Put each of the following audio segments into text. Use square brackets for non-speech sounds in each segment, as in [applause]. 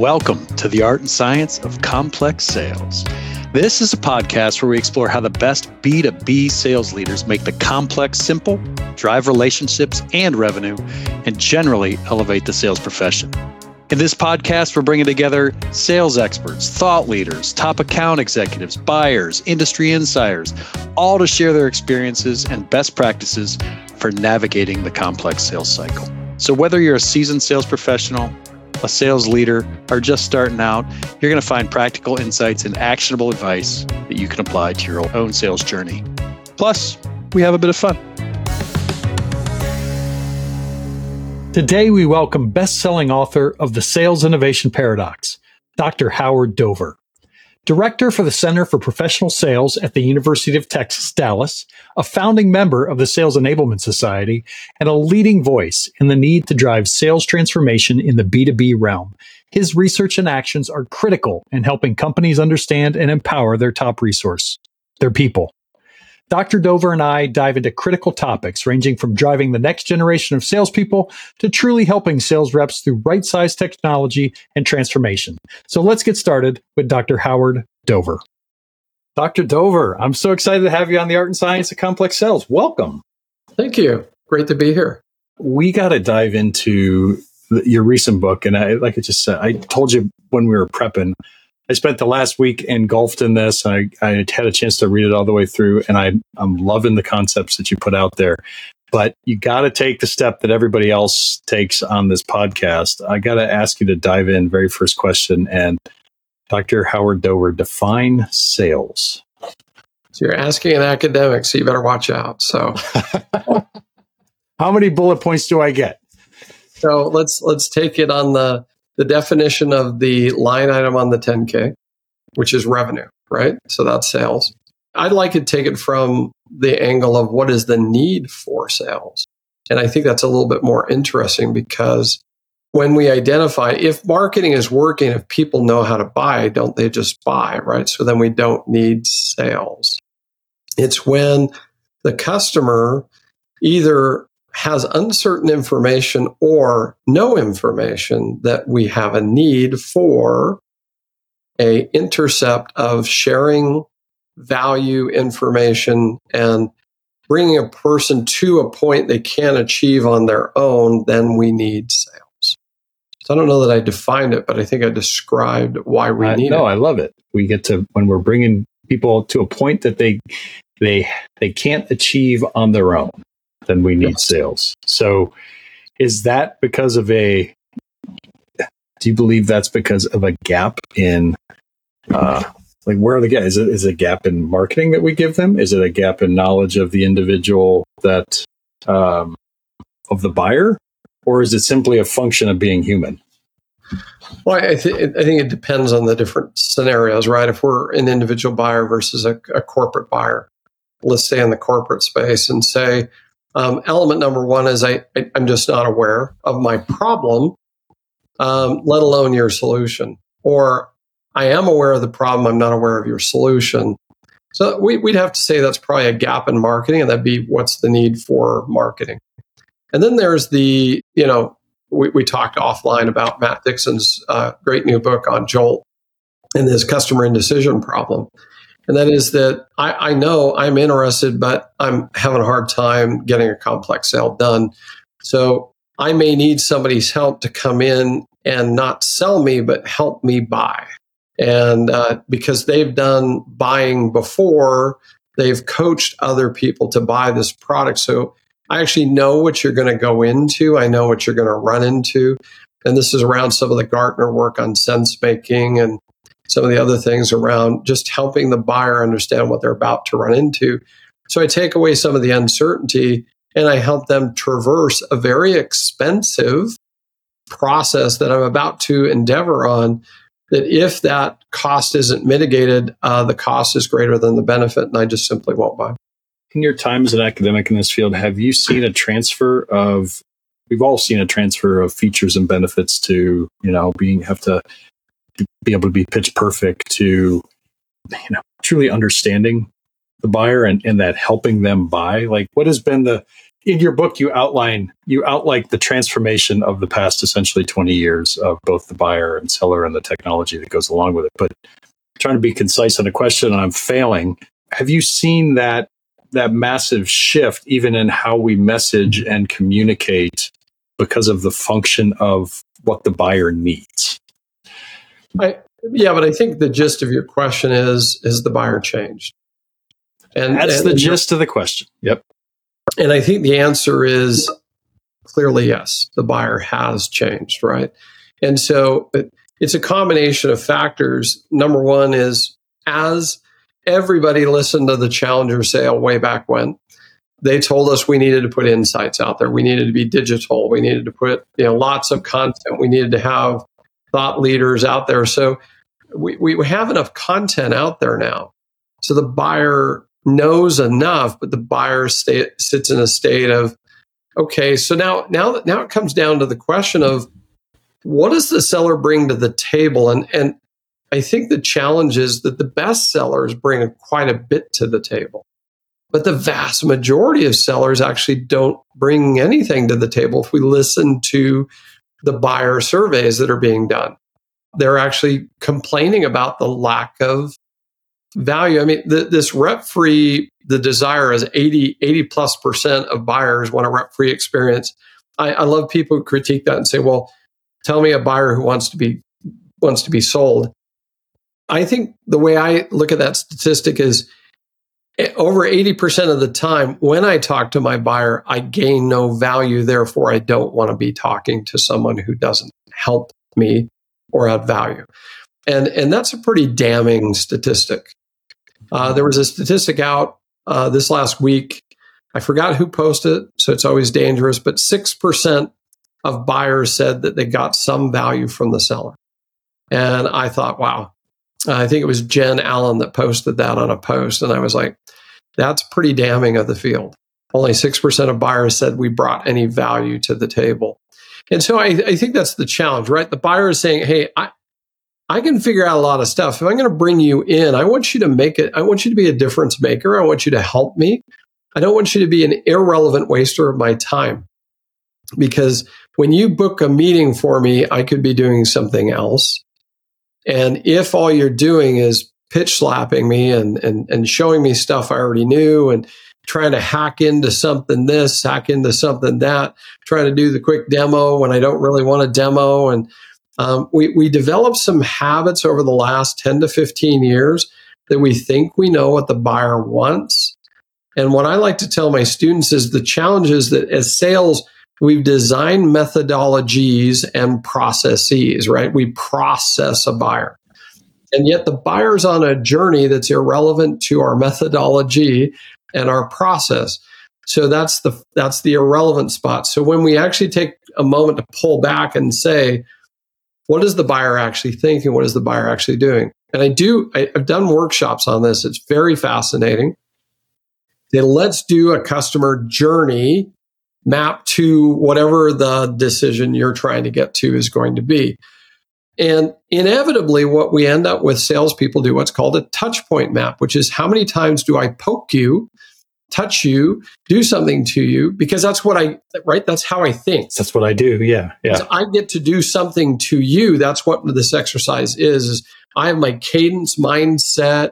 Welcome to the art and science of complex sales. This is a podcast where we explore how the best B2B sales leaders make the complex simple, drive relationships and revenue, and generally elevate the sales profession. In this podcast, we're bringing together sales experts, thought leaders, top account executives, buyers, industry insiders, all to share their experiences and best practices for navigating the complex sales cycle. So, whether you're a seasoned sales professional, a sales leader, or just starting out, you're going to find practical insights and actionable advice that you can apply to your own sales journey. Plus, we have a bit of fun. Today, we welcome best selling author of The Sales Innovation Paradox, Dr. Howard Dover. Director for the Center for Professional Sales at the University of Texas, Dallas, a founding member of the Sales Enablement Society, and a leading voice in the need to drive sales transformation in the B2B realm. His research and actions are critical in helping companies understand and empower their top resource, their people. Dr. Dover and I dive into critical topics ranging from driving the next generation of salespeople to truly helping sales reps through right sized technology and transformation. So let's get started with Dr. Howard Dover. Dr. Dover, I'm so excited to have you on the Art and Science of Complex Sales. Welcome. Thank you. Great to be here. We got to dive into your recent book. And I, like I just said, I told you when we were prepping, I spent the last week engulfed in this. I, I had a chance to read it all the way through, and I, I'm loving the concepts that you put out there. But you got to take the step that everybody else takes on this podcast. I got to ask you to dive in. Very first question, and Dr. Howard Dover, define sales. So you're asking an academic, so you better watch out. So, [laughs] how many bullet points do I get? So let's let's take it on the the definition of the line item on the 10K, which is revenue, right? So that's sales. I'd like to take it from the angle of what is the need for sales. And I think that's a little bit more interesting because when we identify if marketing is working, if people know how to buy, don't they just buy, right? So then we don't need sales. It's when the customer either has uncertain information or no information that we have a need for a intercept of sharing value information and bringing a person to a point they can't achieve on their own then we need sales. So i don't know that i defined it but i think i described why we need no, it. I love it. We get to when we're bringing people to a point that they they they can't achieve on their own then we need yes. sales. So is that because of a do you believe that's because of a gap in uh, like where are the gaps? Is it is it a gap in marketing that we give them? Is it a gap in knowledge of the individual that um, of the buyer, or is it simply a function of being human? Well, I, th- I think it depends on the different scenarios, right? If we're an individual buyer versus a, a corporate buyer, let's stay in the corporate space and say um, element number one is I, I, am just not aware of my problem, um, let alone your solution. Or I am aware of the problem, I'm not aware of your solution. So we, would have to say that's probably a gap in marketing, and that'd be what's the need for marketing. And then there's the, you know, we, we talked offline about Matt Dixon's uh, great new book on Jolt and his customer indecision problem. And that is that I, I know I'm interested, but I'm having a hard time getting a complex sale done. So I may need somebody's help to come in and not sell me, but help me buy. And uh, because they've done buying before, they've coached other people to buy this product. So I actually know what you're going to go into. I know what you're going to run into. And this is around some of the Gartner work on sense making and some of the other things around just helping the buyer understand what they're about to run into. So I take away some of the uncertainty and I help them traverse a very expensive process that I'm about to endeavor on. That if that cost isn't mitigated, uh, the cost is greater than the benefit, and I just simply won't buy. In your time as an academic in this field, have you seen a transfer of? We've all seen a transfer of features and benefits to you know being have to be able to be pitch perfect to you know truly understanding the buyer and, and that helping them buy. Like what has been the in your book you outline you outline the transformation of the past essentially 20 years of both the buyer and seller and the technology that goes along with it. But trying to be concise on a question and i'm failing. Have you seen that that massive shift even in how we message and communicate because of the function of what the buyer needs I, yeah but i think the gist of your question is has the buyer changed and that's and, the gist of the question yep and I think the answer is clearly yes, the buyer has changed, right? And so it's a combination of factors. Number one is as everybody listened to the Challenger sale way back when, they told us we needed to put insights out there. We needed to be digital. We needed to put you know lots of content. We needed to have thought leaders out there. So we, we have enough content out there now. So the buyer knows enough, but the buyer state, sits in a state of, okay, so now now now it comes down to the question of what does the seller bring to the table? And and I think the challenge is that the best sellers bring quite a bit to the table. But the vast majority of sellers actually don't bring anything to the table if we listen to the buyer surveys that are being done. They're actually complaining about the lack of value. I mean, the, this rep free, the desire is 80, 80 plus percent of buyers want a rep free experience. I, I love people who critique that and say, well, tell me a buyer who wants to be wants to be sold. I think the way I look at that statistic is over 80% of the time when I talk to my buyer, I gain no value. Therefore, I don't want to be talking to someone who doesn't help me or add value. And, and that's a pretty damning statistic. Uh, there was a statistic out uh, this last week. I forgot who posted it, so it's always dangerous, but 6% of buyers said that they got some value from the seller. And I thought, wow, I think it was Jen Allen that posted that on a post. And I was like, that's pretty damning of the field. Only 6% of buyers said we brought any value to the table. And so I, I think that's the challenge, right? The buyer is saying, hey, I, I can figure out a lot of stuff. If I'm going to bring you in, I want you to make it, I want you to be a difference maker. I want you to help me. I don't want you to be an irrelevant waster of my time. Because when you book a meeting for me, I could be doing something else. And if all you're doing is pitch slapping me and, and, and showing me stuff I already knew and trying to hack into something this, hack into something that, trying to do the quick demo when I don't really want a demo and um, we, we developed some habits over the last 10 to 15 years that we think we know what the buyer wants. And what I like to tell my students is the challenge is that as sales, we've designed methodologies and processes, right? We process a buyer. And yet the buyer's on a journey that's irrelevant to our methodology and our process. So that's the that's the irrelevant spot. So when we actually take a moment to pull back and say, what is the buyer actually thinking? What is the buyer actually doing? And I do, I, have done workshops on this. It's very fascinating. Then let's do a customer journey map to whatever the decision you're trying to get to is going to be. And inevitably, what we end up with salespeople do what's called a touch point map, which is how many times do I poke you touch you, do something to you, because that's what I, right? That's how I think. That's what I do. Yeah. Yeah. So I get to do something to you. That's what this exercise is, is I have my cadence mindset.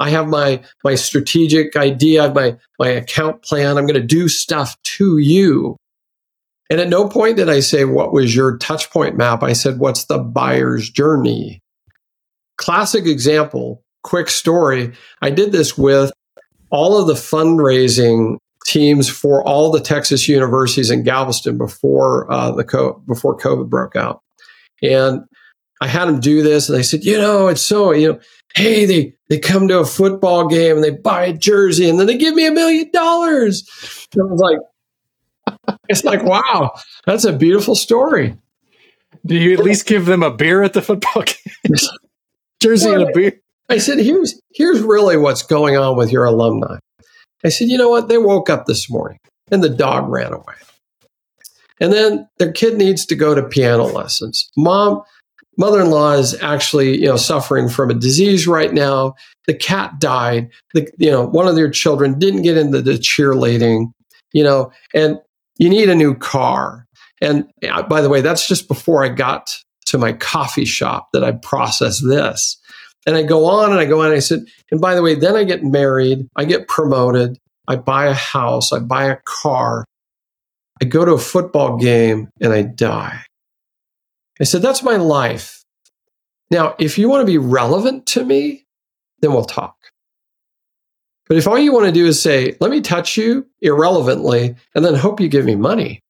I have my, my strategic idea, my, my account plan. I'm going to do stuff to you. And at no point did I say, what was your touch point map? I said, what's the buyer's journey? Classic example, quick story. I did this with all of the fundraising teams for all the Texas universities in Galveston before uh, the co- before COVID broke out, and I had them do this, and they said, you know, it's so you know, hey, they they come to a football game and they buy a jersey, and then they give me a million dollars. I was like, [laughs] it's like, wow, that's a beautiful story. Do you at least give them a beer at the football [laughs] game? jersey and a beer. I said, here's, here's really what's going on with your alumni. I said, you know what? They woke up this morning and the dog ran away. And then their kid needs to go to piano lessons. Mom, mother-in-law is actually, you know, suffering from a disease right now. The cat died. The, you know, one of their children didn't get into the cheerleading. you know, and you need a new car. And by the way, that's just before I got to my coffee shop that I process this. And I go on and I go on and I said, and by the way, then I get married, I get promoted, I buy a house, I buy a car, I go to a football game and I die. I said, that's my life. Now, if you want to be relevant to me, then we'll talk. But if all you want to do is say, let me touch you irrelevantly and then hope you give me money,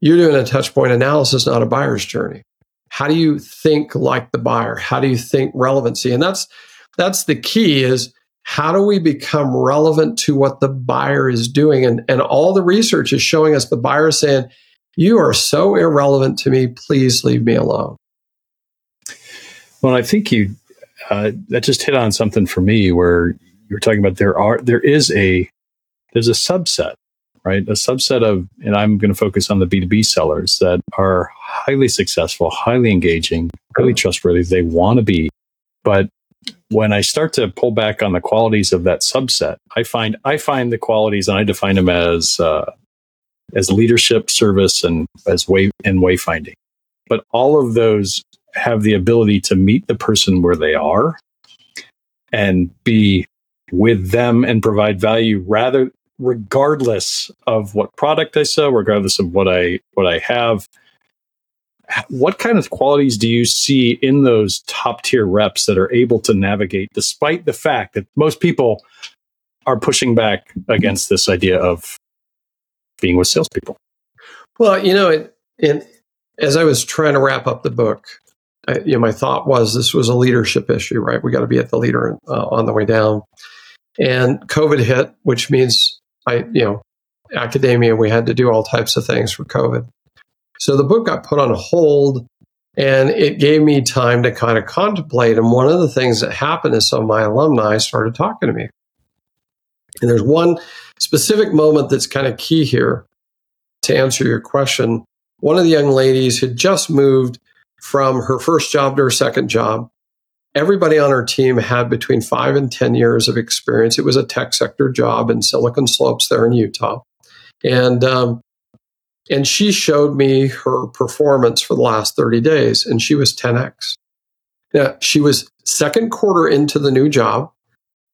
you're doing a touch point analysis, not a buyer's journey. How do you think like the buyer? How do you think relevancy? And that's that's the key is how do we become relevant to what the buyer is doing? And, and all the research is showing us the buyer saying, you are so irrelevant to me. Please leave me alone. Well, I think you uh, that just hit on something for me where you're talking about there are there is a there's a subset right a subset of and i'm going to focus on the b2b sellers that are highly successful highly engaging highly trustworthy they want to be but when i start to pull back on the qualities of that subset i find i find the qualities and i define them as uh, as leadership service and as way and wayfinding but all of those have the ability to meet the person where they are and be with them and provide value rather regardless of what product I sell, regardless of what I what I have. What kind of qualities do you see in those top tier reps that are able to navigate despite the fact that most people are pushing back against this idea of being with salespeople? Well, you know, it, it, as I was trying to wrap up the book, I, you know, my thought was this was a leadership issue, right? We got to be at the leader uh, on the way down. And COVID hit, which means I, you know, academia, we had to do all types of things for COVID. So the book got put on hold and it gave me time to kind of contemplate. And one of the things that happened is some of my alumni started talking to me. And there's one specific moment that's kind of key here to answer your question. One of the young ladies had just moved from her first job to her second job everybody on her team had between five and 10 years of experience. It was a tech sector job in Silicon Slopes there in Utah. And, um, and she showed me her performance for the last 30 days, and she was 10x. Now, she was second quarter into the new job,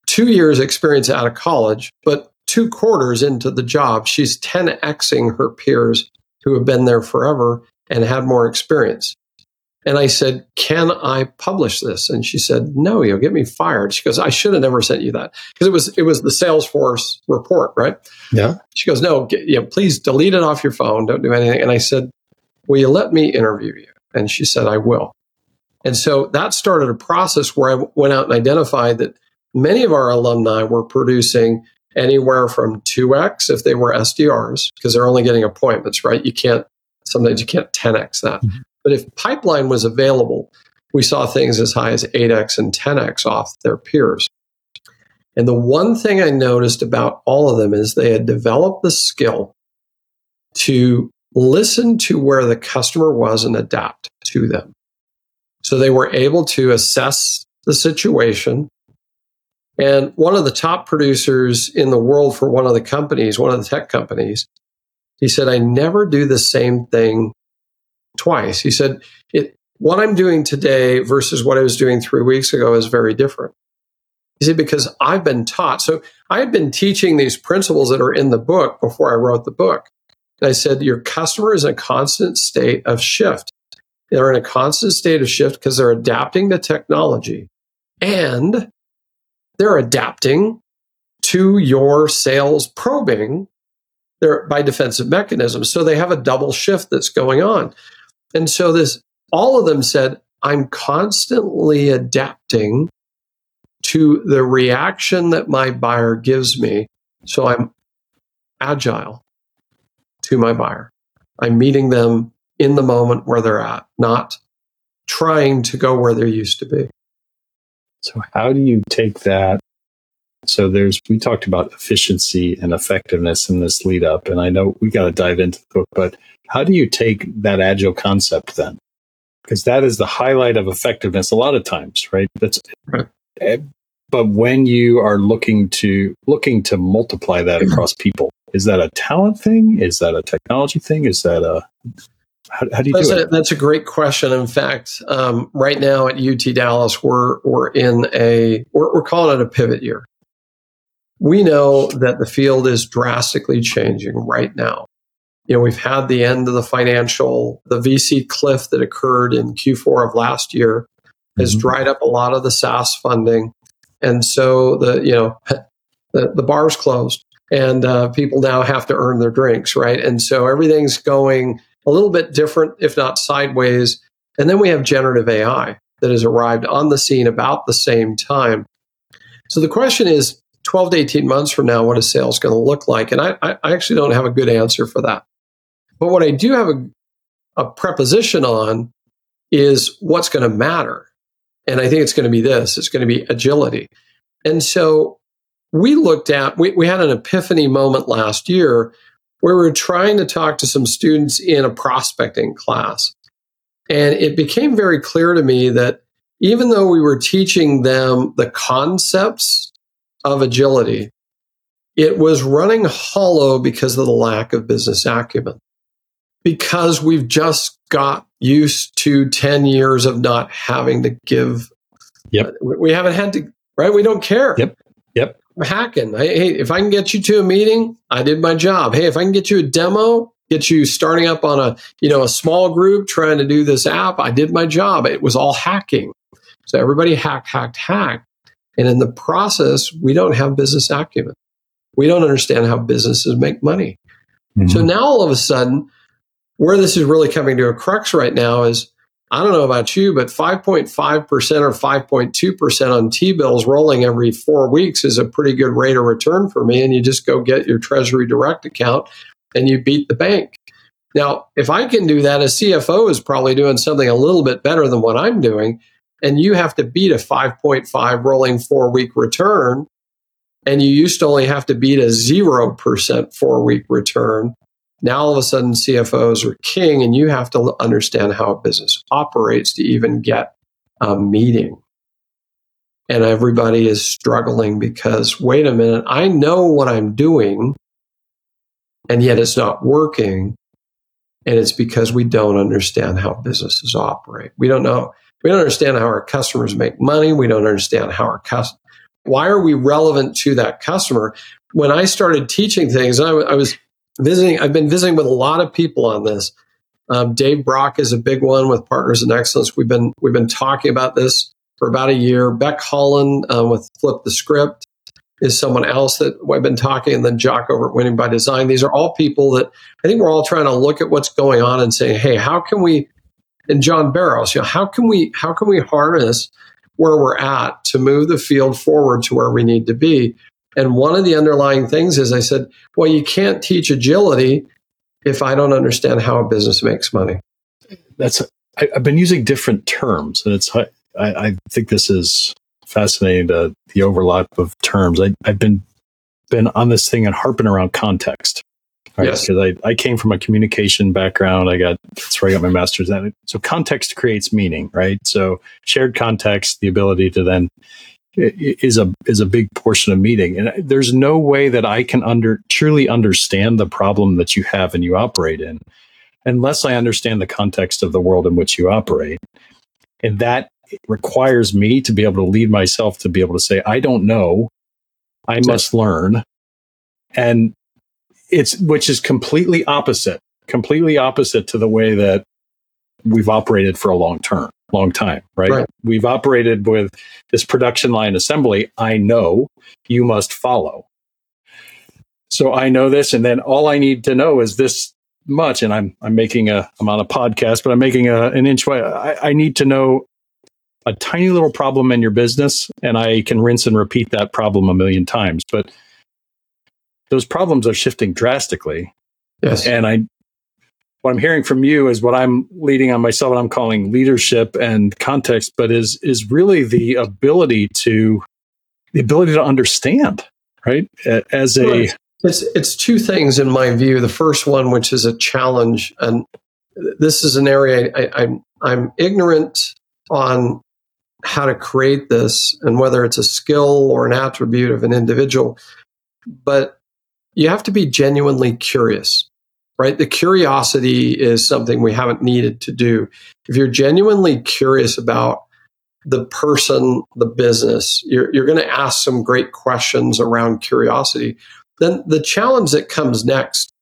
two years experience out of college, but two quarters into the job, she's 10xing her peers who have been there forever and had more experience. And I said, Can I publish this? And she said, No, you'll get me fired. She goes, I should have never sent you that. Because it was it was the Salesforce report, right? Yeah. She goes, No, get, you know, please delete it off your phone. Don't do anything. And I said, Will you let me interview you? And she said, I will. And so that started a process where I went out and identified that many of our alumni were producing anywhere from 2x if they were SDRs, because they're only getting appointments, right? You can't, sometimes you can't 10x that. Mm-hmm. But if pipeline was available, we saw things as high as 8x and 10x off their peers. And the one thing I noticed about all of them is they had developed the skill to listen to where the customer was and adapt to them. So they were able to assess the situation. And one of the top producers in the world for one of the companies, one of the tech companies, he said, I never do the same thing twice. He said, it, what I'm doing today versus what I was doing three weeks ago is very different. He said, because I've been taught. So I had been teaching these principles that are in the book before I wrote the book. And I said, your customer is in a constant state of shift. They're in a constant state of shift because they're adapting to technology and they're adapting to your sales probing they're by defensive mechanisms. So they have a double shift that's going on. And so this, all of them said, I'm constantly adapting to the reaction that my buyer gives me. So I'm agile to my buyer. I'm meeting them in the moment where they're at, not trying to go where they used to be. So, how do you take that? So, there's, we talked about efficiency and effectiveness in this lead up, and I know we got to dive into the book, but how do you take that agile concept then? Because that is the highlight of effectiveness a lot of times, right? That's right. Eh, but when you are looking to looking to multiply that across people, is that a talent thing? Is that a technology thing? Is that a how, how do you that's do a, it? That's a great question. In fact, um, right now at UT Dallas, we're we're in a we're, we're calling it a pivot year. We know that the field is drastically changing right now. You know, we've had the end of the financial, the VC cliff that occurred in Q4 of last year has mm-hmm. dried up a lot of the SaaS funding, and so the you know the, the bar's closed, and uh, people now have to earn their drinks, right? And so everything's going a little bit different, if not sideways. And then we have generative AI that has arrived on the scene about the same time. So the question is 12 to 18 months from now, what is sales going to look like? And I, I actually don't have a good answer for that. But what I do have a, a preposition on is what's going to matter. And I think it's going to be this it's going to be agility. And so we looked at, we, we had an epiphany moment last year where we were trying to talk to some students in a prospecting class. And it became very clear to me that even though we were teaching them the concepts of agility, it was running hollow because of the lack of business acumen. Because we've just got used to 10 years of not having to give. Yep. We haven't had to, right? We don't care. Yep. Yep hacking. Hey, if I can get you to a meeting, I did my job. Hey, if I can get you a demo, get you starting up on a you know a small group trying to do this app, I did my job. It was all hacking. So everybody hacked, hacked, hacked, and in the process, we don't have business acumen. We don't understand how businesses make money. Mm-hmm. So now all of a sudden, where this is really coming to a crux right now is I don't know about you, but 5.5% or 5.2% on T bills rolling every four weeks is a pretty good rate of return for me. And you just go get your Treasury Direct account and you beat the bank. Now, if I can do that, a CFO is probably doing something a little bit better than what I'm doing. And you have to beat a 5.5 rolling four week return. And you used to only have to beat a 0% four week return. Now all of a sudden CFOs are king and you have to understand how a business operates to even get a meeting. And everybody is struggling because wait a minute, I know what I'm doing and yet it's not working. And it's because we don't understand how businesses operate. We don't know. We don't understand how our customers make money. We don't understand how our customers. Why are we relevant to that customer? When I started teaching things, I, I was visiting, I've been visiting with a lot of people on this. Um, Dave Brock is a big one with Partners in Excellence. We've been we've been talking about this for about a year. Becc Holland um, with Flip the Script is someone else that I've been talking, and then Jock over at Winning by Design. These are all people that I think we're all trying to look at what's going on and say, hey, how can we? And John Barrows, you know, how can we how can we harness where we're at to move the field forward to where we need to be? And one of the underlying things is I said, well, you can't teach agility if I don't understand how a business makes money. That's I, have been using different terms, and it's I, I think this is fascinating. The the overlap of terms. I, I've been been on this thing and harping around context. Right? Yes. Because I, I came from a communication background. I got that's where I got my master's in it. So context creates meaning, right? So shared context, the ability to then is a is a big portion of meeting. And there's no way that i can under truly understand the problem that you have and you operate in unless i understand the context of the world in which you operate. And that requires me to be able to lead myself to be able to say i don't know. I must learn. And it's which is completely opposite completely opposite to the way that we've operated for a long term long time, right? right? We've operated with this production line assembly. I know you must follow. So I know this, and then all I need to know is this much. And I'm I'm making a I'm on a podcast, but I'm making a, an inch wide. I, I need to know a tiny little problem in your business, and I can rinse and repeat that problem a million times. But those problems are shifting drastically. Yes. And I what I'm hearing from you is what I'm leading on myself, and I'm calling leadership and context, but is is really the ability to the ability to understand, right? As a it's it's two things in my view. The first one, which is a challenge, and this is an area I, I'm I'm ignorant on how to create this and whether it's a skill or an attribute of an individual. But you have to be genuinely curious, right? The curiosity is something we haven't needed to do. If you're genuinely curious about the person, the business, you're, you're going to ask some great questions around curiosity. Then the challenge that comes next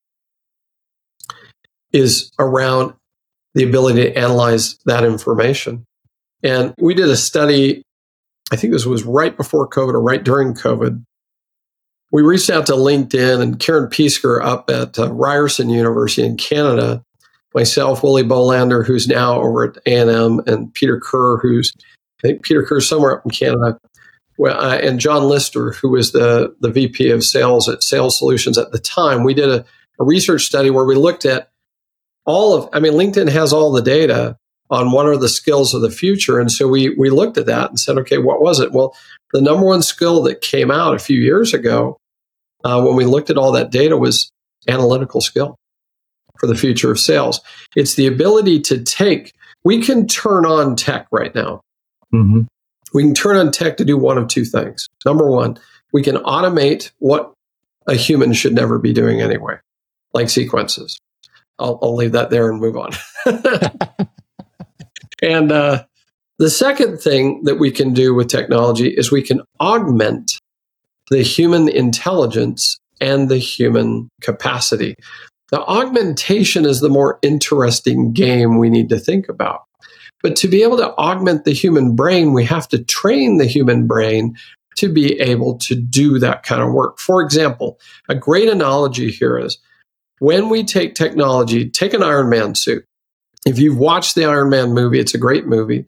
is around the ability to analyze that information. And we did a study, I think this was right before COVID or right during COVID. We reached out to LinkedIn and Karen Peesker up at uh, Ryerson University in Canada, myself, Willie Bolander, who's now over at A&M, and Peter Kerr, who's, I think Peter Kerr somewhere up in Canada, well, uh, and John Lister, who was the, the VP of sales at Sales Solutions at the time. We did a, a research study where we looked at all of, I mean, LinkedIn has all the data on what are the skills of the future. And so we, we looked at that and said, okay, what was it? Well, the number one skill that came out a few years ago uh, when we looked at all that data was analytical skill for the future of sales. It's the ability to take, we can turn on tech right now. Mm-hmm. We can turn on tech to do one of two things. Number one, we can automate what a human should never be doing anyway, like sequences. I'll, I'll leave that there and move on. [laughs] and uh, the second thing that we can do with technology is we can augment the human intelligence and the human capacity. The augmentation is the more interesting game we need to think about. But to be able to augment the human brain, we have to train the human brain to be able to do that kind of work. For example, a great analogy here is when we take technology, take an Iron Man suit. If you've watched the Iron Man movie, it's a great movie.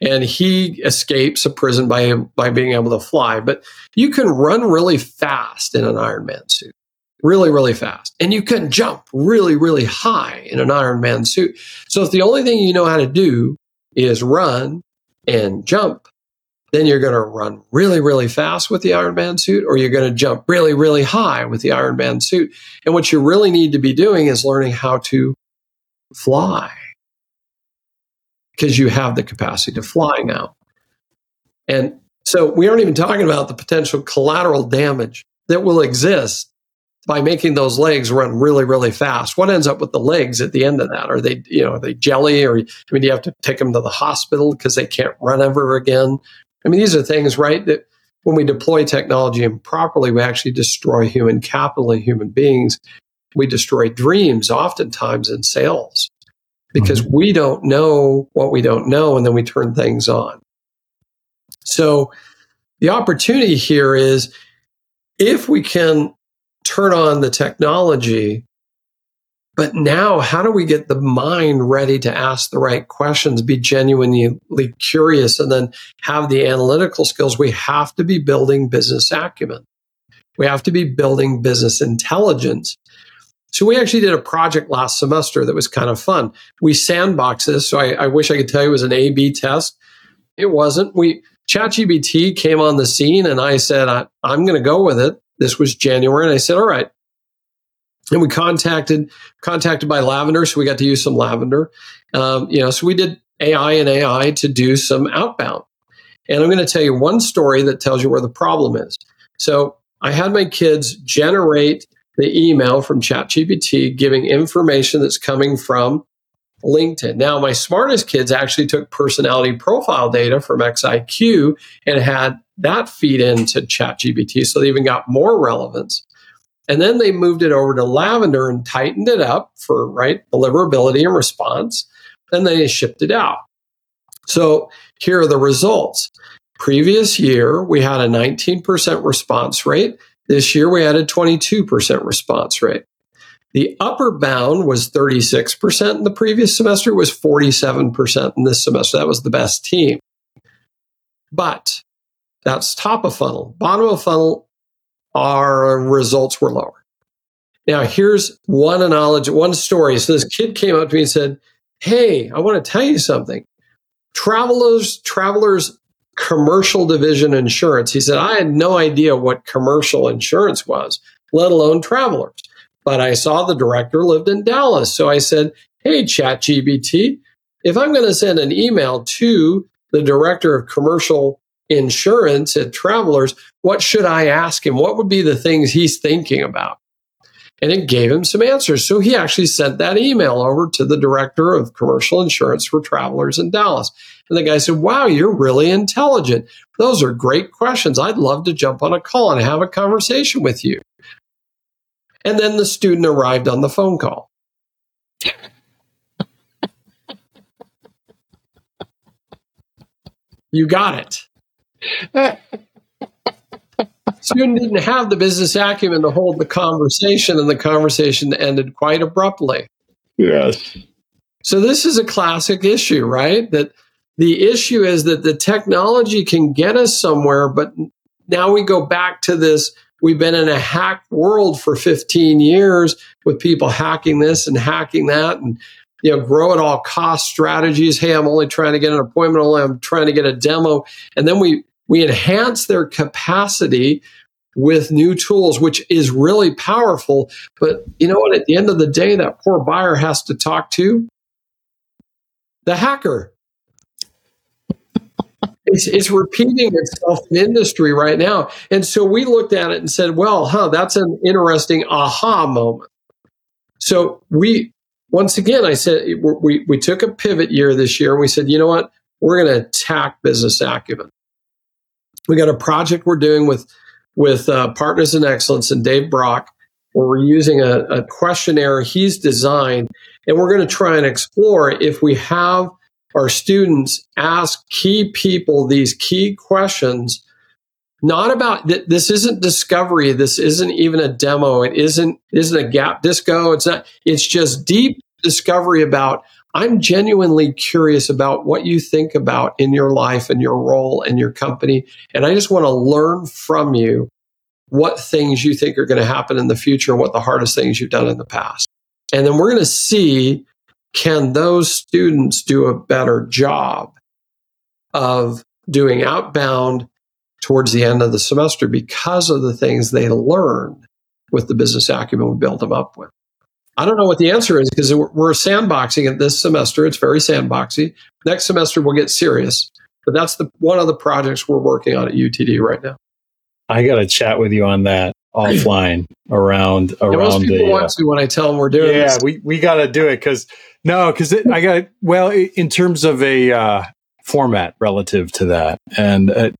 And he escapes a prison by, by being able to fly. But you can run really fast in an Iron Man suit, really, really fast. And you can jump really, really high in an Iron Man suit. So if the only thing you know how to do is run and jump, then you're going to run really, really fast with the Iron Man suit, or you're going to jump really, really high with the Iron Man suit. And what you really need to be doing is learning how to fly because you have the capacity to fly now. And so we aren't even talking about the potential collateral damage that will exist by making those legs run really, really fast. What ends up with the legs at the end of that? Are they, you know, are they jelly or, I mean, do you have to take them to the hospital because they can't run ever again? I mean, these are things, right, that when we deploy technology improperly, we actually destroy human capital and human beings. We destroy dreams oftentimes in sales because mm-hmm. we don't know what we don't know and then we turn things on. So the opportunity here is if we can turn on the technology but now, how do we get the mind ready to ask the right questions, be genuinely curious, and then have the analytical skills? We have to be building business acumen. We have to be building business intelligence. So we actually did a project last semester that was kind of fun. We sandboxed this. So I, I wish I could tell you it was an A B test. It wasn't. We ChatGPT came on the scene and I said, I, I'm going to go with it. This was January. And I said, all right, and we contacted contacted by lavender so we got to use some lavender um, you know so we did ai and ai to do some outbound and i'm going to tell you one story that tells you where the problem is so i had my kids generate the email from chatgpt giving information that's coming from linkedin now my smartest kids actually took personality profile data from xiq and had that feed into chatgpt so they even got more relevance and then they moved it over to Lavender and tightened it up for right deliverability and response. And then they shipped it out. So here are the results. Previous year, we had a 19% response rate. This year, we had a 22% response rate. The upper bound was 36% in the previous semester, it was 47% in this semester. That was the best team. But that's top of funnel. Bottom of funnel, our results were lower. Now, here's one knowledge, one story. So this kid came up to me and said, Hey, I want to tell you something. Travelers, travelers commercial division insurance. He said, I had no idea what commercial insurance was, let alone travelers. But I saw the director lived in Dallas. So I said, Hey, ChatGPT, if I'm going to send an email to the director of commercial insurance at Travelers, what should I ask him? What would be the things he's thinking about? And it gave him some answers. So he actually sent that email over to the director of commercial insurance for Travelers in Dallas. And the guy said, Wow, you're really intelligent. Those are great questions. I'd love to jump on a call and have a conversation with you. And then the student arrived on the phone call. you got it. student didn't have the business acumen to hold the conversation, and the conversation ended quite abruptly. Yes. So this is a classic issue, right? That the issue is that the technology can get us somewhere, but now we go back to this. We've been in a hack world for 15 years with people hacking this and hacking that and you know, grow at all cost strategies. Hey, I'm only trying to get an appointment, I'm trying to get a demo. And then we we enhance their capacity with new tools, which is really powerful. But you know what? At the end of the day, that poor buyer has to talk to the hacker. It's, it's, repeating itself in industry right now. And so we looked at it and said, well, huh, that's an interesting aha moment. So we, once again, I said, we, we took a pivot year this year and we said, you know what? We're going to attack business acumen. We got a project we're doing with with uh, Partners in Excellence and Dave Brock, where we're using a, a questionnaire he's designed, and we're going to try and explore if we have our students ask key people these key questions not about this isn't discovery this isn't even a demo it isn't isn't a gap disco it's not it's just deep discovery about I'm genuinely curious about what you think about in your life and your role and your company. And I just want to learn from you what things you think are going to happen in the future and what the hardest things you've done in the past. And then we're going to see can those students do a better job of doing outbound towards the end of the semester because of the things they learned with the business acumen we built them up with. I don't know what the answer is because we're sandboxing it this semester. It's very sandboxy. Next semester we'll get serious. But that's the one of the projects we're working on at UTD right now. I got to chat with you on that offline around around yeah, most people the, want uh, to when I tell them we're doing. Yeah, this. we we got to do it because no, because I got well in terms of a uh, format relative to that, and uh,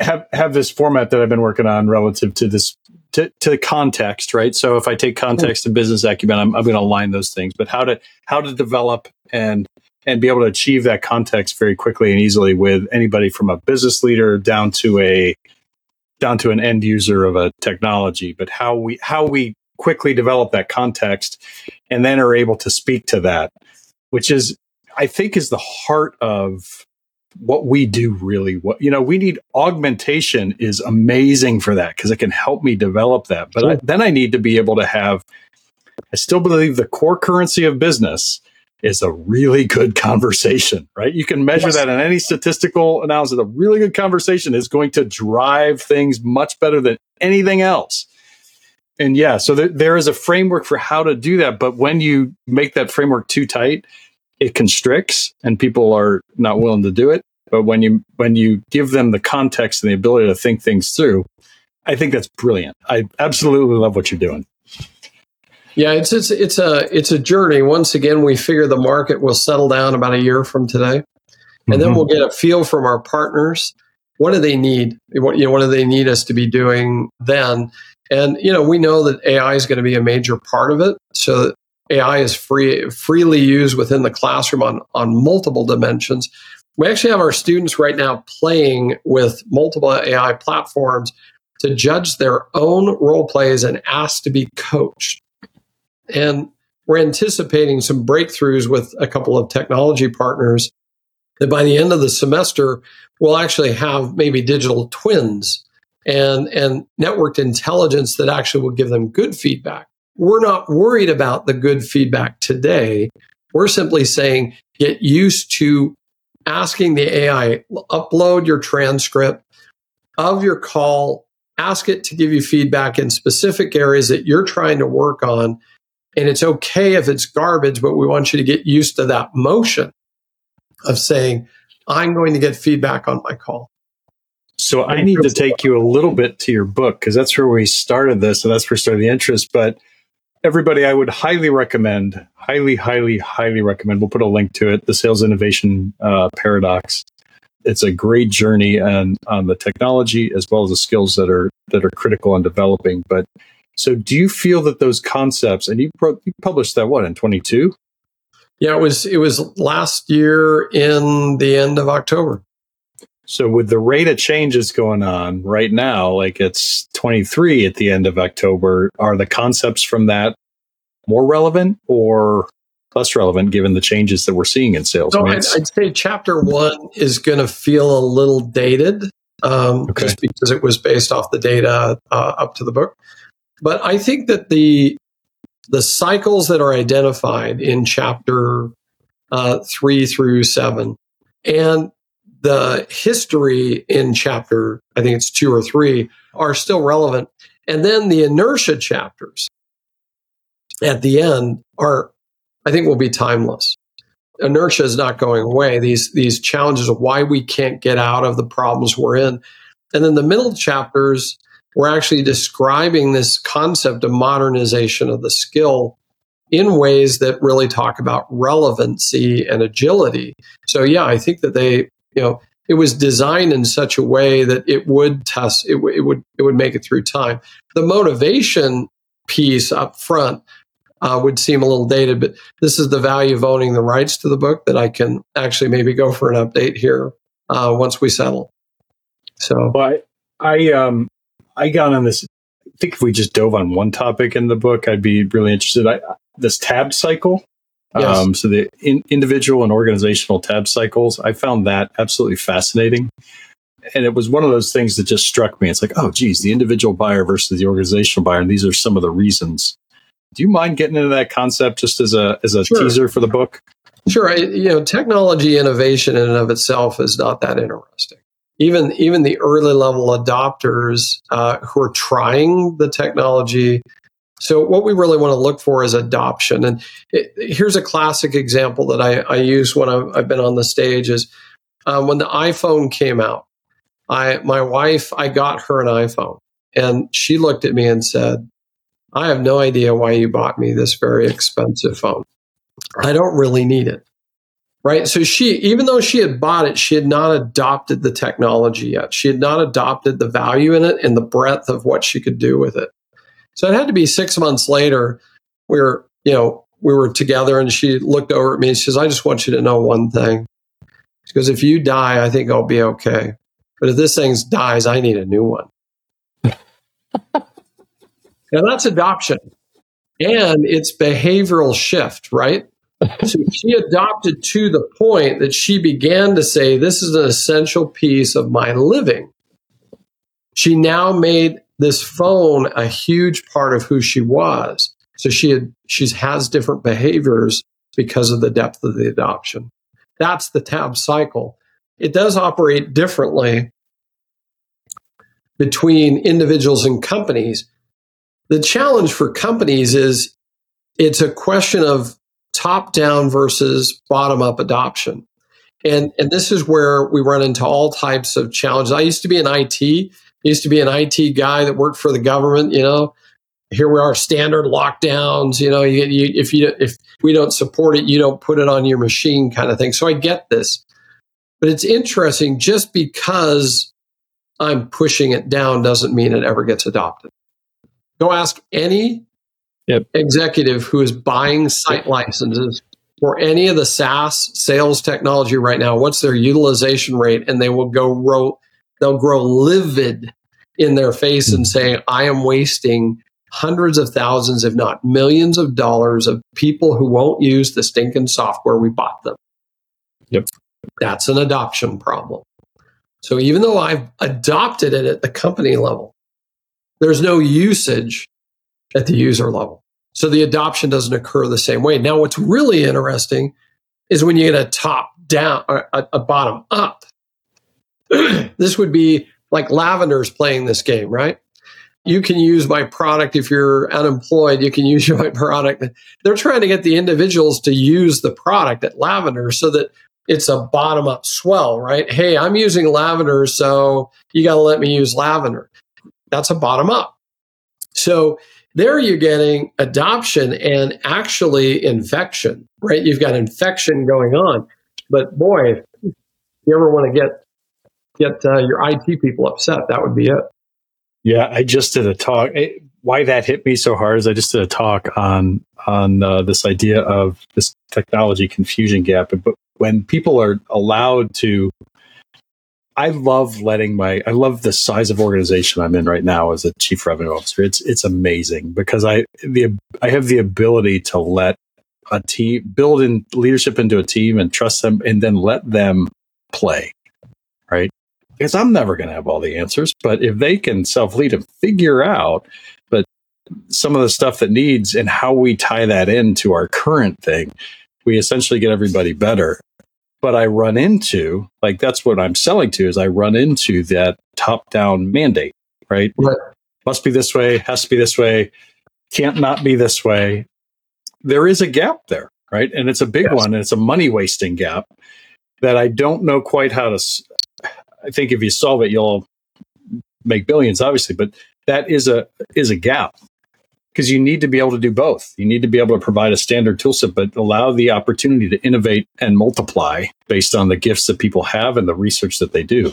have have this format that I've been working on relative to this to, to context, right? So if I take context and business acumen, I'm, I'm going to align those things. But how to how to develop and and be able to achieve that context very quickly and easily with anybody from a business leader down to a down to an end user of a technology. But how we how we quickly develop that context and then are able to speak to that, which is I think is the heart of what we do really what you know we need augmentation is amazing for that because it can help me develop that but I, then i need to be able to have i still believe the core currency of business is a really good conversation right you can measure yes. that in any statistical analysis a really good conversation is going to drive things much better than anything else and yeah so th- there is a framework for how to do that but when you make that framework too tight it constricts and people are not willing to do it. But when you when you give them the context and the ability to think things through, I think that's brilliant. I absolutely love what you're doing. Yeah, it's it's it's a it's a journey. Once again, we figure the market will settle down about a year from today, and mm-hmm. then we'll get a feel from our partners. What do they need? What you know? What do they need us to be doing then? And you know, we know that AI is going to be a major part of it. So AI is free, freely used within the classroom on, on multiple dimensions. We actually have our students right now playing with multiple AI platforms to judge their own role plays and ask to be coached. And we're anticipating some breakthroughs with a couple of technology partners that by the end of the semester, we'll actually have maybe digital twins and, and networked intelligence that actually will give them good feedback we're not worried about the good feedback today. We're simply saying get used to asking the AI, upload your transcript of your call, ask it to give you feedback in specific areas that you're trying to work on. And it's okay if it's garbage, but we want you to get used to that motion of saying, I'm going to get feedback on my call. So I need to take you a little bit to your book because that's where we started this and that's where started the interest. But everybody, I would highly recommend, highly, highly, highly recommend. We'll put a link to it. The Sales Innovation uh, Paradox. It's a great journey and on the technology as well as the skills that are that are critical in developing. But so, do you feel that those concepts and you, pro- you published that what in twenty two? Yeah, it was it was last year in the end of October. So with the rate of changes going on right now, like it's 23 at the end of October, are the concepts from that more relevant or less relevant given the changes that we're seeing in sales? So I'd, I'd, say chapter one is going to feel a little dated um, okay. just because it was based off the data uh, up to the book. But I think that the the cycles that are identified in chapter uh, three through seven and the history in chapter, I think it's two or three, are still relevant. And then the inertia chapters at the end are, I think, will be timeless. Inertia is not going away. These, these challenges of why we can't get out of the problems we're in. And then the middle chapters, we're actually describing this concept of modernization of the skill in ways that really talk about relevancy and agility. So yeah, I think that they you know, it was designed in such a way that it would test, it, it would, it would make it through time. The motivation piece up front uh, would seem a little dated, but this is the value of owning the rights to the book that I can actually maybe go for an update here uh, once we settle. So, well, I, I, um, I got on this. I think if we just dove on one topic in the book, I'd be really interested. I, this tab cycle. Yes. Um, so the in, individual and organizational tab cycles, I found that absolutely fascinating. And it was one of those things that just struck me. It's like, oh, geez, the individual buyer versus the organizational buyer, and these are some of the reasons. Do you mind getting into that concept just as a as a sure. teaser for the book? Sure. I, you know, technology innovation in and of itself is not that interesting. Even even the early level adopters uh, who are trying the technology so what we really want to look for is adoption. And it, here's a classic example that I, I use when I've, I've, been on the stage is um, when the iPhone came out. I my wife, I got her an iPhone, and she looked at me and said, "I have no idea why you bought me this very expensive phone. I don't really need it." Right. So she, even though she had bought it, she had not adopted the technology yet. She had not adopted the value in it and the breadth of what she could do with it. So it had to be six months later. We were, you know, we were together and she looked over at me and she says, I just want you to know one thing. She goes, if you die, I think I'll be okay. But if this thing dies, I need a new one. [laughs] now that's adoption. And it's behavioral shift, right? So she adopted to the point that she began to say, This is an essential piece of my living. She now made this phone a huge part of who she was. So she had she has different behaviors because of the depth of the adoption. That's the tab cycle. It does operate differently between individuals and companies. The challenge for companies is it's a question of top down versus bottom up adoption. And, and this is where we run into all types of challenges. I used to be in IT used to be an IT guy that worked for the government, you know. Here we are, standard lockdowns. You know, you, you, if you if we don't support it, you don't put it on your machine, kind of thing. So I get this, but it's interesting. Just because I'm pushing it down doesn't mean it ever gets adopted. Go ask any yep. executive who is buying site licenses for any of the SaaS sales technology right now. What's their utilization rate? And they will go row they'll grow livid in their face and hmm. say, I am wasting hundreds of thousands, if not millions of dollars of people who won't use the stinking software we bought them. Yep. That's an adoption problem. So even though I've adopted it at the company level, there's no usage at the user level. So the adoption doesn't occur the same way. Now, what's really interesting is when you get a top down or a, a bottom up [clears throat] this would be like Lavender's playing this game, right? You can use my product if you're unemployed. You can [laughs] use my product. They're trying to get the individuals to use the product at Lavender so that it's a bottom up swell, right? Hey, I'm using lavender, so you got to let me use lavender. That's a bottom up. So there you're getting adoption and actually infection, right? You've got infection going on. But boy, if you ever want to get get uh, your IT people upset, that would be it. Yeah, I just did a talk. It, why that hit me so hard is I just did a talk on on uh, this idea of this technology confusion gap. But when people are allowed to I love letting my I love the size of organization I'm in right now as a chief revenue officer. It's it's amazing because I the I have the ability to let a team build in leadership into a team and trust them and then let them play. Right? Because I'm never going to have all the answers, but if they can self-lead and figure out but some of the stuff that needs and how we tie that into our current thing, we essentially get everybody better but I run into like that's what I'm selling to is I run into that top down mandate, right? right? Must be this way, has to be this way, can't not be this way. There is a gap there, right? And it's a big yes. one, and it's a money wasting gap that I don't know quite how to. I think if you solve it, you'll make billions, obviously, but that is a is a gap because you need to be able to do both. You need to be able to provide a standard toolset, but allow the opportunity to innovate and multiply based on the gifts that people have and the research that they do.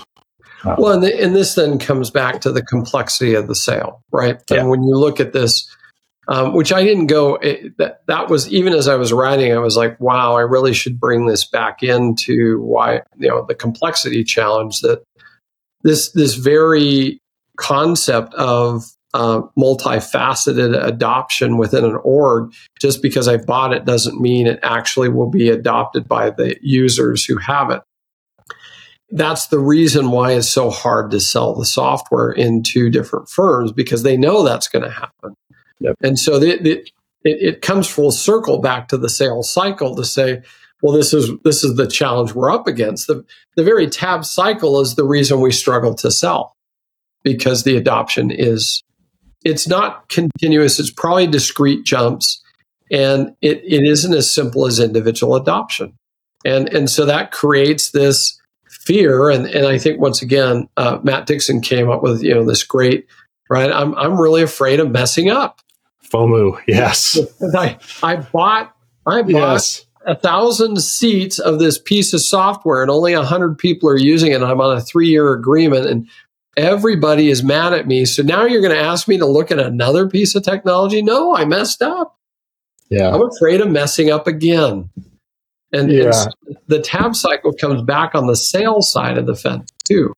Um, well, and, the, and, this then comes back to the complexity of the sale, right? Yeah. And when you look at this, um, which I didn't go, it, that, that was even as I was writing, I was like, wow, I really should bring this back into why, you know, the complexity challenge that this, this very concept of uh, multifaceted adoption within an org. Just because I bought it doesn't mean it actually will be adopted by the users who have it. That's the reason why it's so hard to sell the software into different firms because they know that's going to happen. Yep. And so the, the, it, it comes full circle back to the sales cycle to say, well, this is this is the challenge we're up against. The the very tab cycle is the reason we struggle to sell because the adoption is it's not continuous. It's probably discrete jumps, and it, it isn't as simple as individual adoption. And and so that creates this fear. And and I think once again, uh, Matt Dixon came up with you know this great right. I'm I'm really afraid of messing up. FOMO, yes. [laughs] I I bought I bought. Yes a thousand seats of this piece of software and only a hundred people are using it. I'm on a three year agreement and everybody is mad at me. So now you're going to ask me to look at another piece of technology? No, I messed up. Yeah. I'm afraid of messing up again. And, yeah. and the tab cycle comes back on the sales side of the fence too.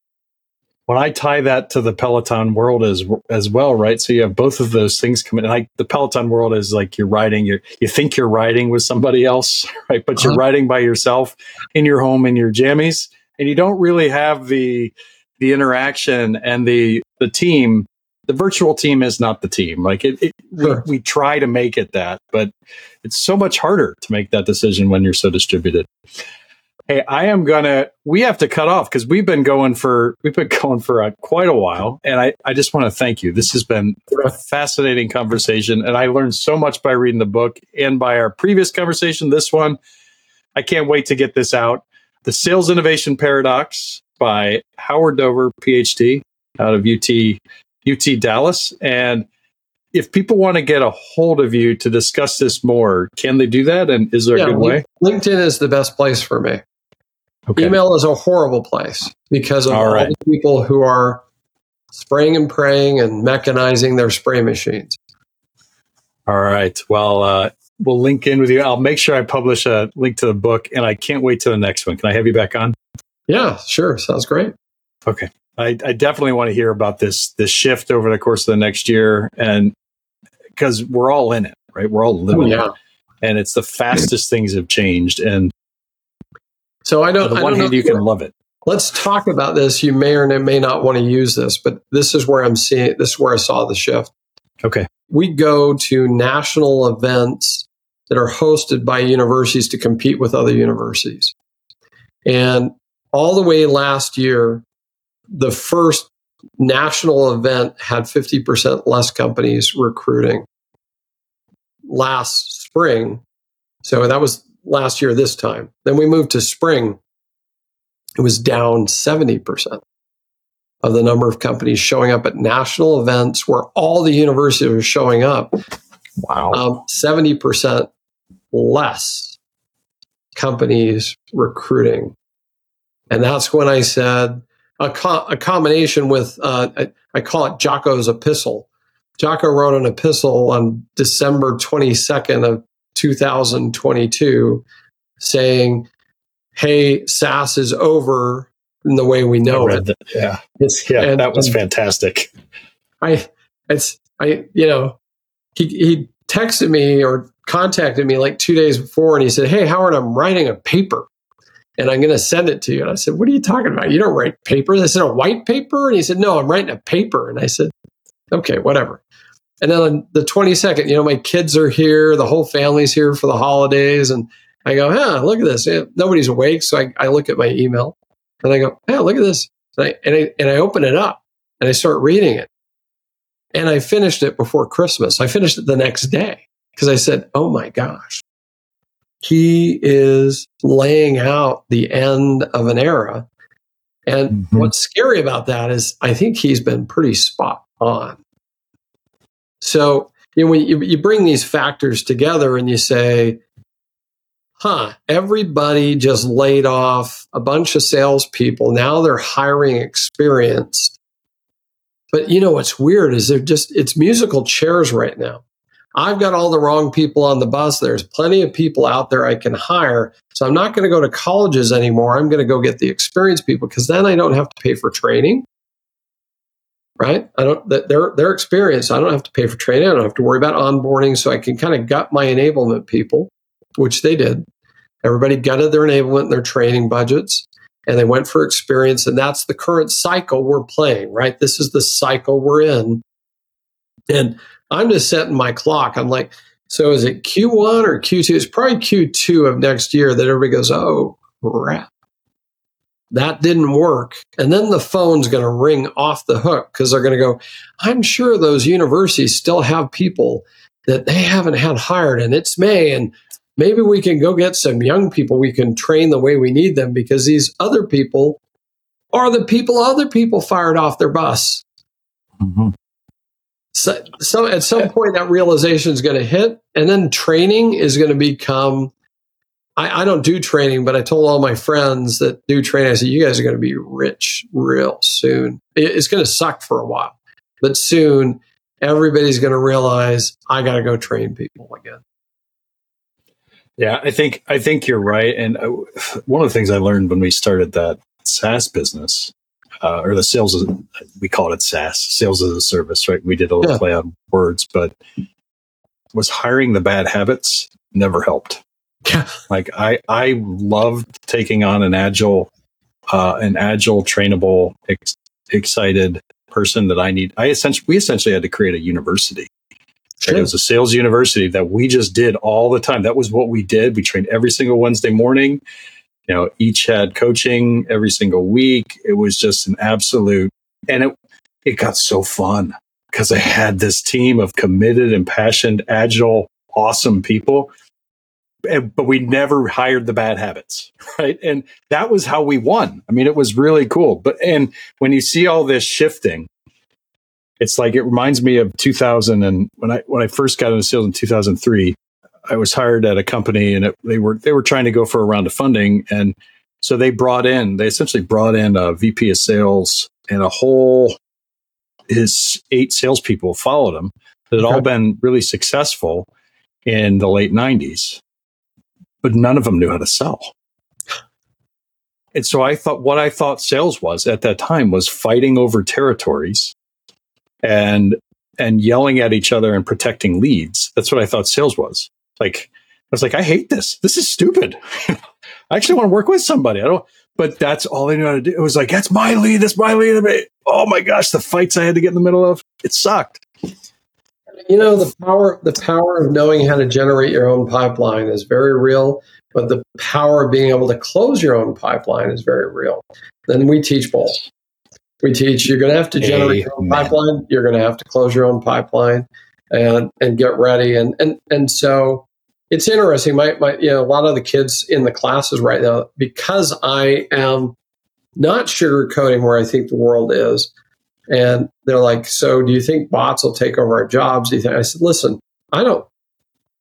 When I tie that to the Peloton world as as well, right? So you have both of those things coming. And like the Peloton world is like you're riding, you you think you're riding with somebody else, [laughs] right? But you're uh-huh. riding by yourself in your home in your jammies, and you don't really have the the interaction and the the team the virtual team is not the team. Like it, it sure. we, we try to make it that but it's so much harder to make that decision when you're so distributed. Hey i am gonna we have to cut off because we've been going for we've been [laughs] going for uh, quite a while and i i just want to thank you. This has been a fascinating conversation and i learned so much by reading the book and by our previous conversation this one. I can't wait to get this out. The sales innovation paradox by Howard Dover, PhD, out of UT UT Dallas. And if people want to get a hold of you to discuss this more, can they do that? And is there yeah, a good way? LinkedIn is the best place for me. Okay. Email is a horrible place because of all, all right. the people who are spraying and praying and mechanizing their spray machines. All right. Well, uh, we'll link in with you. I'll make sure I publish a link to the book, and I can't wait to the next one. Can I have you back on? Yeah, sure. Sounds great. Okay. I, I definitely want to hear about this this shift over the course of the next year, and because we're all in it, right? We're all oh, living oh, yeah. it, and it's the fastest things have changed. And so I don't. On the one hand, you can love it. Let's talk about this. You may or may not want to use this, but this is where I'm seeing. This is where I saw the shift. Okay. We go to national events that are hosted by universities to compete with other universities. And all the way last year, the first national event had 50% less companies recruiting last spring. So that was last year this time. Then we moved to spring. it was down 70% of the number of companies showing up at national events where all the universities were showing up. Wow. Um, 70% less companies recruiting. And that's when I said a, co- a combination with, uh, I, I call it Jacco's epistle. Jocko wrote an epistle on December 22nd of 2022 saying, Hey, SaaS is over in the way we know it. That. Yeah. It's, yeah, and, that was fantastic. I, it's, I, you know, he, he texted me or contacted me like two days before and he said, Hey, Howard, I'm writing a paper and I'm going to send it to you. And I said, What are you talking about? You don't write paper. This is a white paper. And he said, No, I'm writing a paper. And I said, Okay, whatever. And then on the 22nd, you know, my kids are here, the whole family's here for the holidays. And I go, huh, look at this. Nobody's awake. So I, I look at my email and I go, yeah, look at this. And I, and I, and I open it up and I start reading it. And I finished it before Christmas. I finished it the next day because I said, oh my gosh, he is laying out the end of an era. And mm-hmm. what's scary about that is I think he's been pretty spot on. So, you know, when you, you bring these factors together and you say, huh, everybody just laid off a bunch of salespeople. Now they're hiring experienced. But you know what's weird is they're just, it's musical chairs right now. I've got all the wrong people on the bus. There's plenty of people out there I can hire. So I'm not going to go to colleges anymore. I'm going to go get the experienced people because then I don't have to pay for training. Right? I don't, they're, they're experienced. I don't have to pay for training. I don't have to worry about onboarding. So I can kind of gut my enablement people which they did. Everybody gutted their enablement and their training budgets and they went for experience. And that's the current cycle we're playing, right? This is the cycle we're in. And I'm just setting my clock. I'm like, so is it Q1 or Q2? It's probably Q2 of next year that everybody goes, oh, crap. That didn't work. And then the phone's going to ring off the hook because they're going to go, I'm sure those universities still have people that they haven't had hired and it's May and maybe we can go get some young people we can train the way we need them because these other people are the people other people fired off their bus. Mm-hmm. So, so at some point that realization is going to hit and then training is going to become I, I, don't do training, but I told all my friends that do training, I said, you guys are going to be rich real soon. It, it's going to suck for a while, but soon everybody's going to realize I got to go train people again. Yeah, I think I think you're right. And uh, one of the things I learned when we started that SaaS business, uh, or the sales, we call it SaaS, sales as a service, right? We did a little yeah. play on words, but was hiring the bad habits never helped. Yeah. Like I, I loved taking on an agile, uh, an agile, trainable, ex- excited person that I need. I essentially, we essentially had to create a university Sure. It was a sales university that we just did all the time. That was what we did. We trained every single Wednesday morning. You know, each had coaching every single week. It was just an absolute, and it it got so fun because I had this team of committed, impassioned, agile, awesome people. And, but we never hired the bad habits, [laughs] right? And that was how we won. I mean, it was really cool. But and when you see all this shifting, it's like it reminds me of 2000 and when I when I first got into sales in 2003, I was hired at a company and it, they were they were trying to go for a round of funding and so they brought in they essentially brought in a VP of sales and a whole his eight salespeople followed him that had okay. all been really successful in the late 90s, but none of them knew how to sell. And so I thought what I thought sales was at that time was fighting over territories and and yelling at each other and protecting leads. That's what I thought sales was. Like I was like, I hate this. This is stupid. [laughs] I actually want to work with somebody. I don't. But that's all they knew how to do. It was like, that's my lead. That's my lead. Oh my gosh, the fights I had to get in the middle of. It sucked. You know, the power the power of knowing how to generate your own pipeline is very real, but the power of being able to close your own pipeline is very real. Then we teach both. We teach you're going to have to generate your own pipeline. You're going to have to close your own pipeline and and get ready. And and and so it's interesting. My my you know a lot of the kids in the classes right now because I am not sugarcoating where I think the world is. And they're like, so do you think bots will take over our jobs? Do you think? I said, listen, I don't.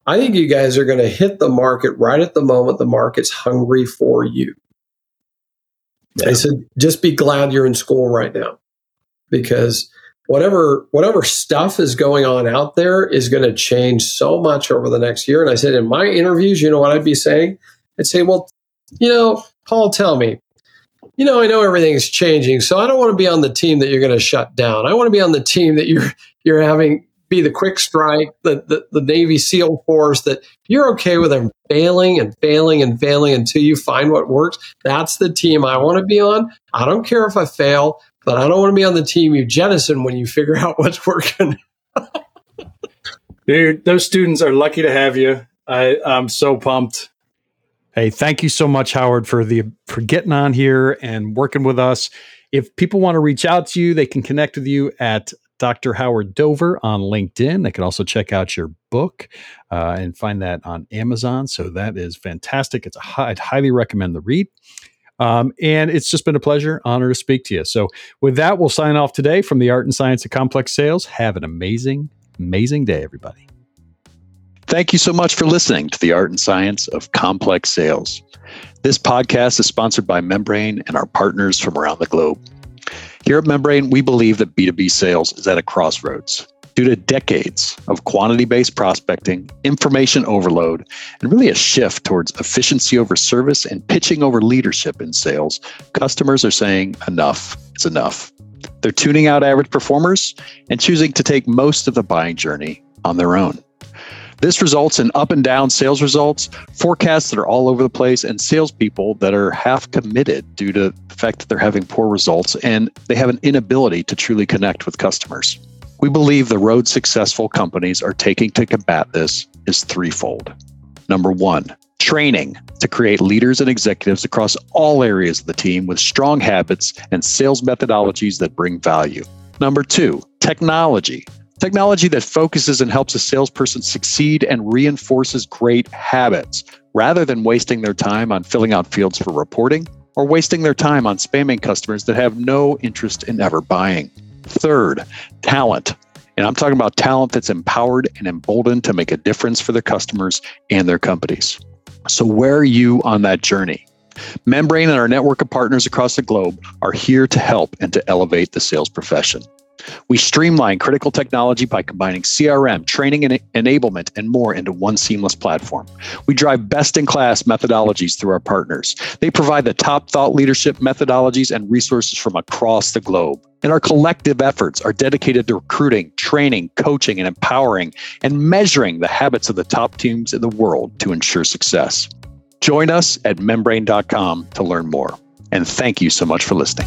I think you guys are going to hit the market right at the moment the market's hungry for you. Yeah. I said, just be glad you're in school right now because whatever whatever stuff is going on out there is going to change so much over the next year. And I said in my interviews, you know what I'd be saying? I'd say, well, you know, Paul, tell me, you know, I know everything's changing, so I don't want to be on the team that you're going to shut down. I want to be on the team that you're you're having be the quick strike, the, the, the Navy SEAL force that you're okay with them failing and failing and failing until you find what works. That's the team I want to be on. I don't care if I fail but I don't want to be on the team you jettison when you figure out what's working. [laughs] Dude, those students are lucky to have you. I, I'm so pumped. Hey, thank you so much, Howard, for the for getting on here and working with us. If people want to reach out to you, they can connect with you at Dr. Howard Dover on LinkedIn. They can also check out your book uh, and find that on Amazon. So that is fantastic. It's a, I'd highly recommend the read. Um, and it's just been a pleasure, honor to speak to you. So, with that, we'll sign off today from the Art and Science of Complex Sales. Have an amazing, amazing day, everybody. Thank you so much for listening to the Art and Science of Complex Sales. This podcast is sponsored by Membrain and our partners from around the globe. Here at Membrain, we believe that B2B sales is at a crossroads due to decades of quantity based prospecting, information overload, and really a shift towards efficiency over service and pitching over leadership in sales, customers are saying enough is enough. They're tuning out average performers and choosing to take most of the buying journey on their own. This results in up and down sales results, forecasts that are all over the place, and salespeople that are half committed due to the fact that they're having poor results and they have an inability to truly connect with customers. We believe the road successful companies are taking to combat this is threefold. Number one, training to create leaders and executives across all areas of the team with strong habits and sales methodologies that bring value. Number two, technology. Technology that focuses and helps a salesperson succeed and reinforces great habits rather than wasting their time on filling out fields for reporting or wasting their time on spamming customers that have no interest in ever buying. Third, talent. And I'm talking about talent that's empowered and emboldened to make a difference for their customers and their companies. So, where are you on that journey? Membrain and our network of partners across the globe are here to help and to elevate the sales profession. We streamline critical technology by combining CRM, training and enablement, and more into one seamless platform. We drive best in class methodologies through our partners. They provide the top thought leadership methodologies and resources from across the globe. And our collective efforts are dedicated to recruiting, training, coaching, and empowering, and measuring the habits of the top teams in the world to ensure success. Join us at membrain.com to learn more. And thank you so much for listening.